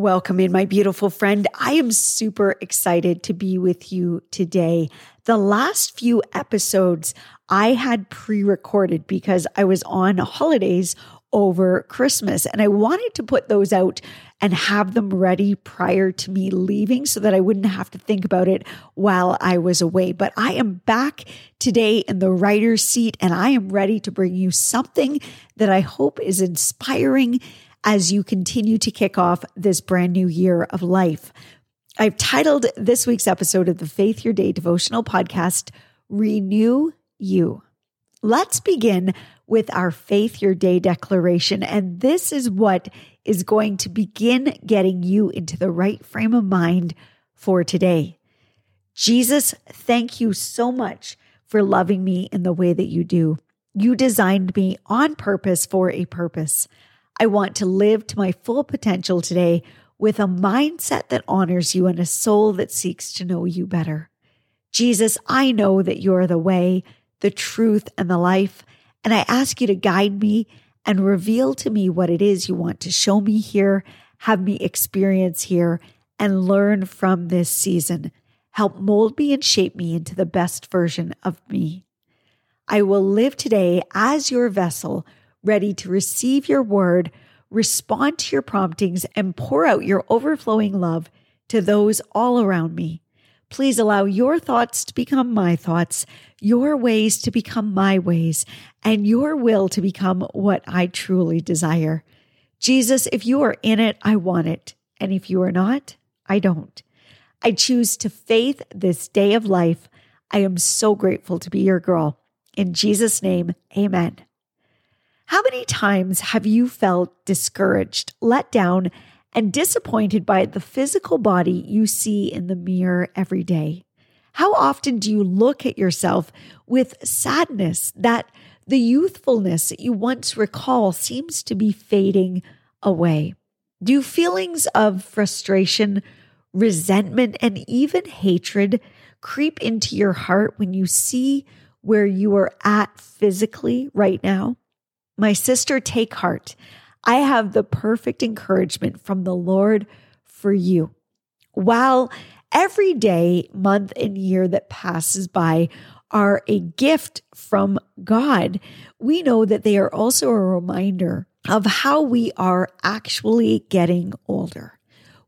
Welcome in, my beautiful friend. I am super excited to be with you today. The last few episodes I had pre recorded because I was on holidays over Christmas and I wanted to put those out and have them ready prior to me leaving so that I wouldn't have to think about it while I was away. But I am back today in the writer's seat and I am ready to bring you something that I hope is inspiring as you continue to kick off this brand new year of life. I've titled this week's episode of the Faith Your Day devotional podcast, Renew You. Let's begin with our Faith Your Day declaration. And this is what is going to begin getting you into the right frame of mind for today. Jesus, thank you so much for loving me in the way that you do. You designed me on purpose for a purpose. I want to live to my full potential today with a mindset that honors you and a soul that seeks to know you better. Jesus, I know that you're the way, the truth, and the life, and I ask you to guide me and reveal to me what it is you want to show me here, have me experience here, and learn from this season. Help mold me and shape me into the best version of me. I will live today as your vessel ready to receive your word, respond to your promptings, and pour out your overflowing love to those all around me. Please allow your thoughts to become my thoughts, your ways to become my ways, and your will to become what I truly desire. Jesus, if you are in it, I want it. And if you are not, I don't. I choose to faith this day of life. I am so grateful to be your girl. In Jesus' name, amen. How many times have you felt discouraged, let down, and disappointed by the physical body you see in the mirror every day? How often do you look at yourself with sadness that the youthfulness that you once recall seems to be fading away? Do feelings of frustration, resentment, and even hatred creep into your heart when you see where you are at physically right now? My sister, take heart. I have the perfect encouragement from the Lord for you. While every day, month, and year that passes by are a gift from God, we know that they are also a reminder of how we are actually getting older.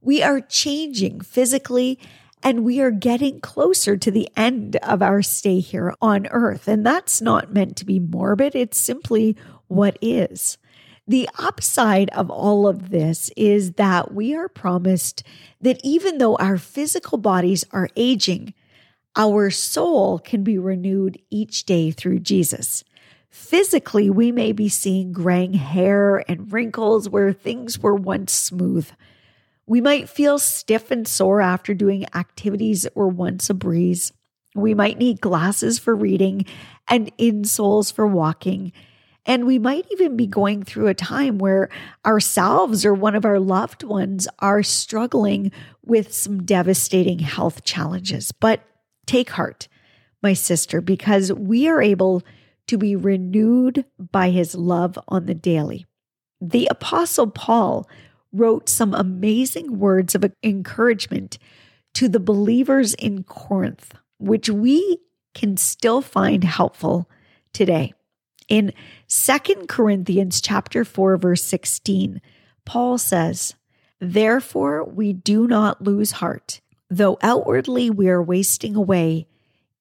We are changing physically and we are getting closer to the end of our stay here on earth. And that's not meant to be morbid. It's simply what is. The upside of all of this is that we are promised that even though our physical bodies are aging, our soul can be renewed each day through Jesus. Physically, we may be seeing graying hair and wrinkles where things were once smooth. We might feel stiff and sore after doing activities that were once a breeze. We might need glasses for reading and insoles for walking and we might even be mm-hmm. going through a time where ourselves or one of our loved ones are struggling with some devastating health challenges. But take heart, my sister, because we are able to be renewed by his love on the daily. The Apostle Paul wrote some amazing words of encouragement to the believers in Corinth, which we can still find helpful today. In Second Corinthians chapter 4 verse 16, Paul says, "Therefore we do not lose heart, though outwardly we are wasting away,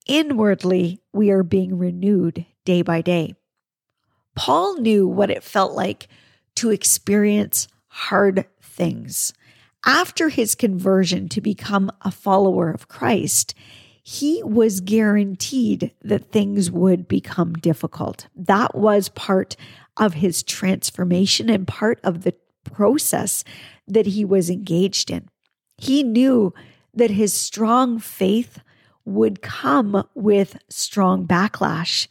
inwardly we are being renewed day by day." Paul knew what it felt like to experience hard things. After his conversion to become a follower of Christ, he was guaranteed that things would become difficult. That was part of his transformation and part of the process that he was engaged in. He knew that his strong faith would come with strong backlash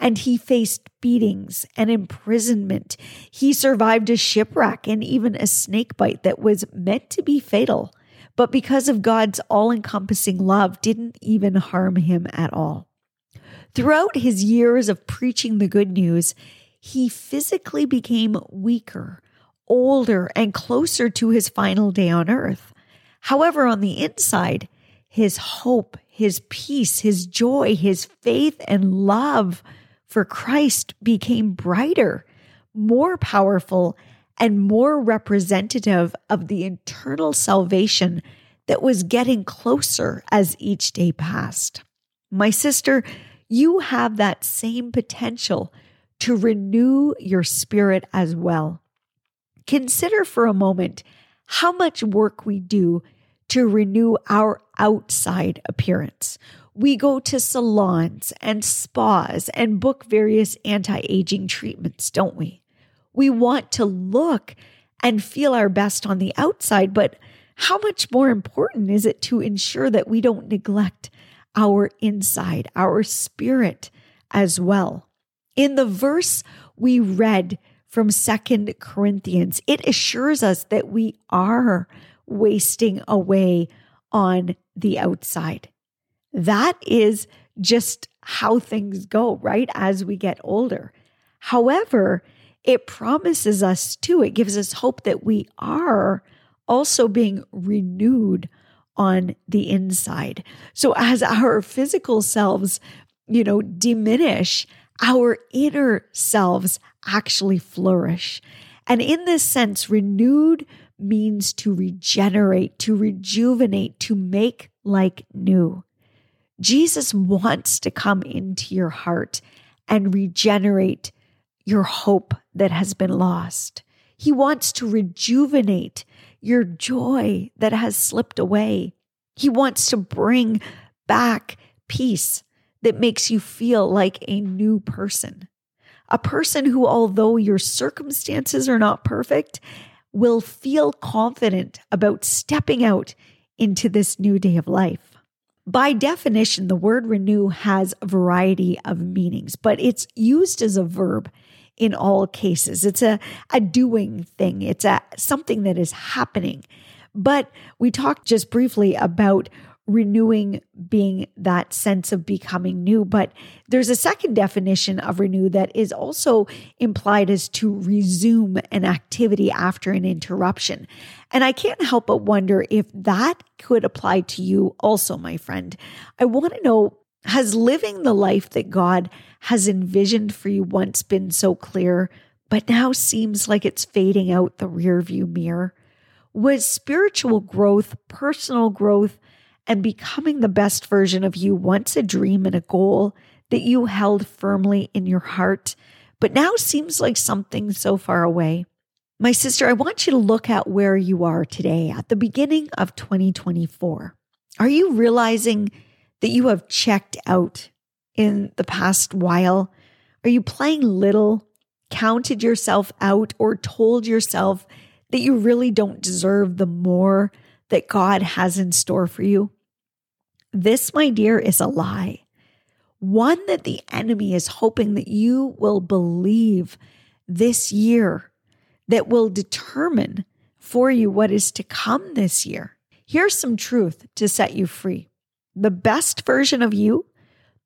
and he faced beatings and imprisonment. He survived a shipwreck and even a snake bite that was meant to be fatal, but because of God's all encompassing love, didn't even harm him at all. Throughout his years of preaching the good news, he physically became weaker, older, and closer to his final day on earth. However, on the inside, his hope, his peace, his joy, his faith, and love for Christ became brighter, more powerful, and more representative of the internal salvation that was getting closer as each day passed. My sister, you have that same potential to renew your spirit as well. Consider for a moment how much work we do to renew our outside appearance. We go to salons and spas and book various anti aging treatments, don't we? We want to look and feel our best on the outside, but how much more important is it to ensure that we don't neglect our inside, our spirit as well? In the verse we read from Second Corinthians, it assures us that we are wasting away on the outside. That is just how things go, right? As we get older. However, it promises us too, it gives us hope that we are also being renewed on the inside. So as our physical selves, you know, diminish, our inner selves actually flourish. And in this sense, renewed means to regenerate, to rejuvenate, to make like new. Jesus wants to come into your heart and regenerate your hope that has been lost. He wants to rejuvenate your joy that has slipped away. He wants to bring back peace that makes you feel like a new person. A person who, although your circumstances are not perfect, will feel confident about stepping out into this new day of life. By definition, the word renew has a variety of meanings, but it's used as a verb in all cases. It's a, a doing thing, it's a something that is happening. But we talked just briefly about renewing being that sense of becoming new. But there's a second definition of renew that is also implied as to resume an activity after an interruption. And I can't help but wonder if that could apply to you also, my friend. I want to know has living the life that God has envisioned for you once been so clear, but now seems like it's fading out the rearview mirror? Was spiritual growth, personal growth, and becoming the best version of you once a dream and a goal that you held firmly in your heart, but now seems like something so far away. My sister, I want you to look at where you are today at the beginning of 2024. Are you realizing that you have checked out in the past while? Are you playing little, counted yourself out, or told yourself that you really don't deserve the more that God has in store for you? This, my dear, is a lie. One that the enemy is hoping that you will believe this year that will determine for you what is to come this year. Here's some truth to set you free. The best version of you,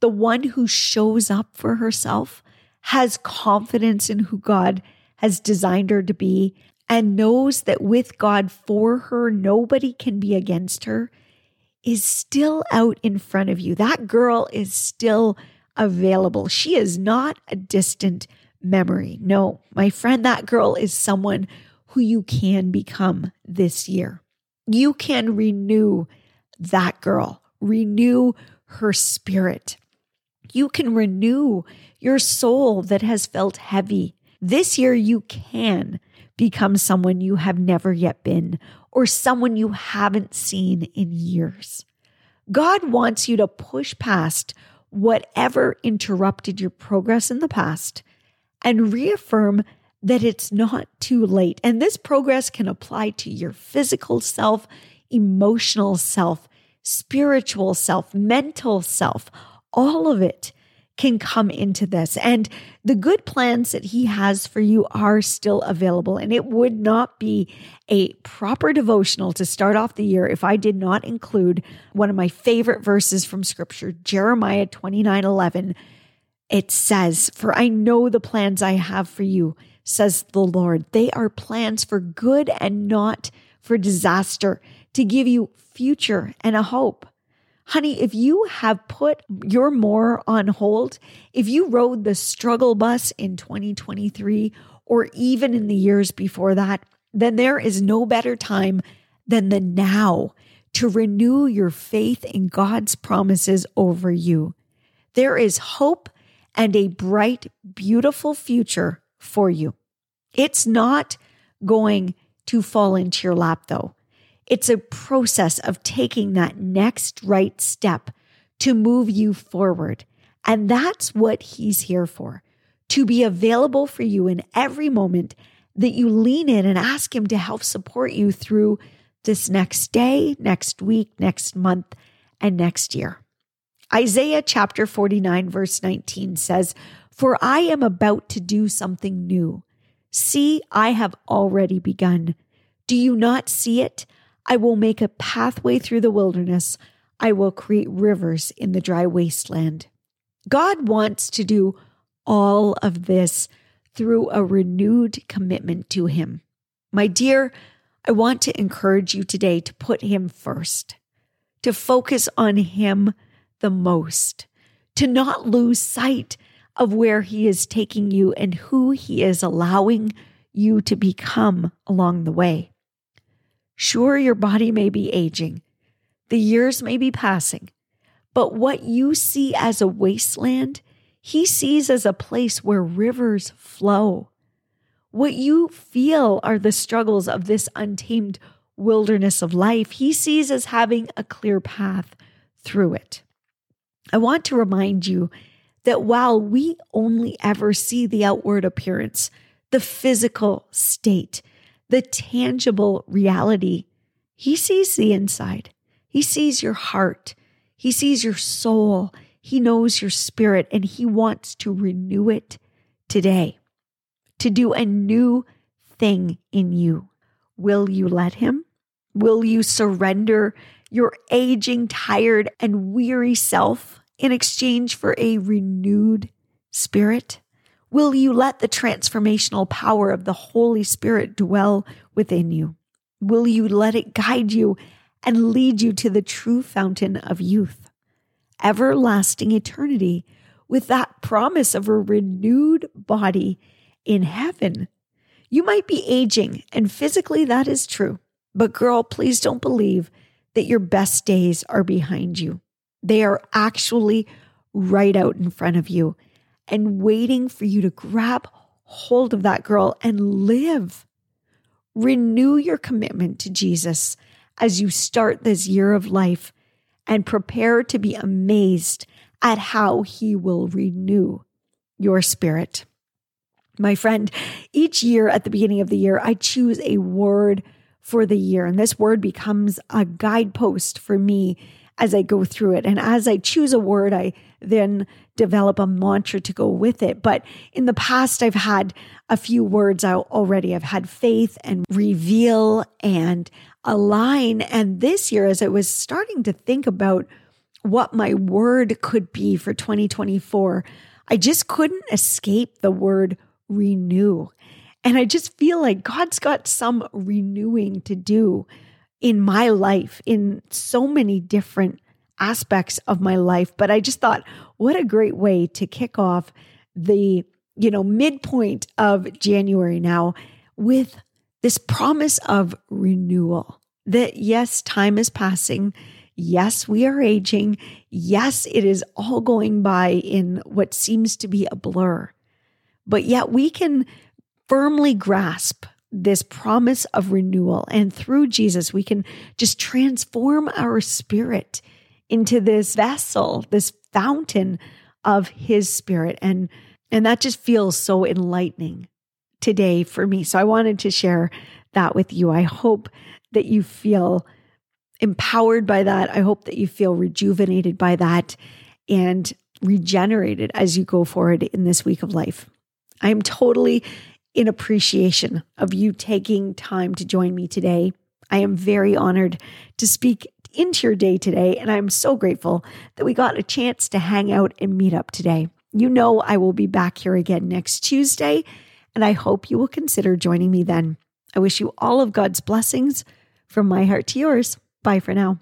the one who shows up for herself, has confidence in who God has designed her to be, and knows that with God for her, nobody can be against her is still out in front of you. That girl is still available. She is not a distant memory. No, my friend, that girl is someone who you can become this year. You can renew that girl, renew her spirit. You can renew your soul that has felt heavy. This year, you can become someone you have never yet been or someone you haven't seen in years. God wants you to push past whatever interrupted your progress in the past and reaffirm that it's not too late. And this progress can apply to your physical self, emotional self, spiritual self, mental self, all of it can come into this. And the good plans that he has for you are still available. And it would not be a proper devotional to start off the year if I did not include one of my favorite verses from scripture, Jeremiah 29 11. It says, For I know the plans I have for you, says the Lord. They are plans for good and not for disaster, to give you future and a hope. Honey, if you have put your more on hold, if you rode the struggle bus in 2023 or even in the years before that, then there is no better time than the now to renew your faith in God's promises over you. There is hope and a bright, beautiful future for you. It's not going to fall into your lap, though. It's a process of taking that next right step to move you forward. And that's what he's here for to be available for you in every moment that you lean in and ask him to help support you through this next day, next week, next month, and next year. Isaiah chapter 49, verse 19 says, For I am about to do something new. See, I have already begun. Do you not see it? I will make a pathway through the wilderness. I will create rivers in the dry wasteland. God wants to do all of this through a renewed commitment to Him. My dear, I want to encourage you today to put Him first, to focus on Him the most, to not lose sight of where He is taking you and who He is allowing you to become along the way. Sure, your body may be aging, the years may be passing, but what you see as a wasteland, he sees as a place where rivers flow. What you feel are the struggles of this untamed wilderness of life, he sees as having a clear path through it. I want to remind you that while we only ever see the outward appearance, the physical state, the tangible reality. He sees the inside. He sees your heart. He sees your soul. He knows your spirit and he wants to renew it today, to do a new thing in you. Will you let him? Will you surrender your aging, tired, and weary self in exchange for a renewed spirit? Will you let the transformational power of the Holy Spirit dwell within you? Will you let it guide you and lead you to the true fountain of youth, everlasting eternity, with that promise of a renewed body in heaven? You might be aging, and physically that is true. But, girl, please don't believe that your best days are behind you. They are actually right out in front of you and waiting for you to grab hold of that girl and live. Renew your commitment to Jesus as you start this year of life and prepare to be amazed at how he will renew your spirit. My friend, each year at the beginning of the year, I choose a word for the year, and this word becomes a guidepost for me as I go through it. And as I choose a word, I then develop a mantra to go with it. But in the past, I've had a few words already. I've had faith and reveal and align. And this year, as I was starting to think about what my word could be for 2024, I just couldn't escape the word renew. And I just feel like God's got some renewing to do in my life in so many different aspects of my life. But I just thought, what a great way to kick off the, you know, midpoint of January now with this promise of renewal. That yes, time is passing. Yes, we are aging. Yes, it is all going by in what seems to be a blur. But yet we can firmly grasp this promise of renewal. And through Jesus, we can just transform our spirit into this vessel, this fountain of his spirit. And, and that just feels so enlightening today for me. So I wanted to share that with you. I hope that you feel empowered by that. I hope that you feel rejuvenated by that and regenerated as you go forward in this week of life. I am totally in appreciation of you taking time to join me today. I am very honored to speak into your day today, and I'm so grateful that we got a chance to hang out and meet up today. You know, I will be back here again next Tuesday, and I hope you will consider joining me then. I wish you all of God's blessings from my heart to yours. Bye for now.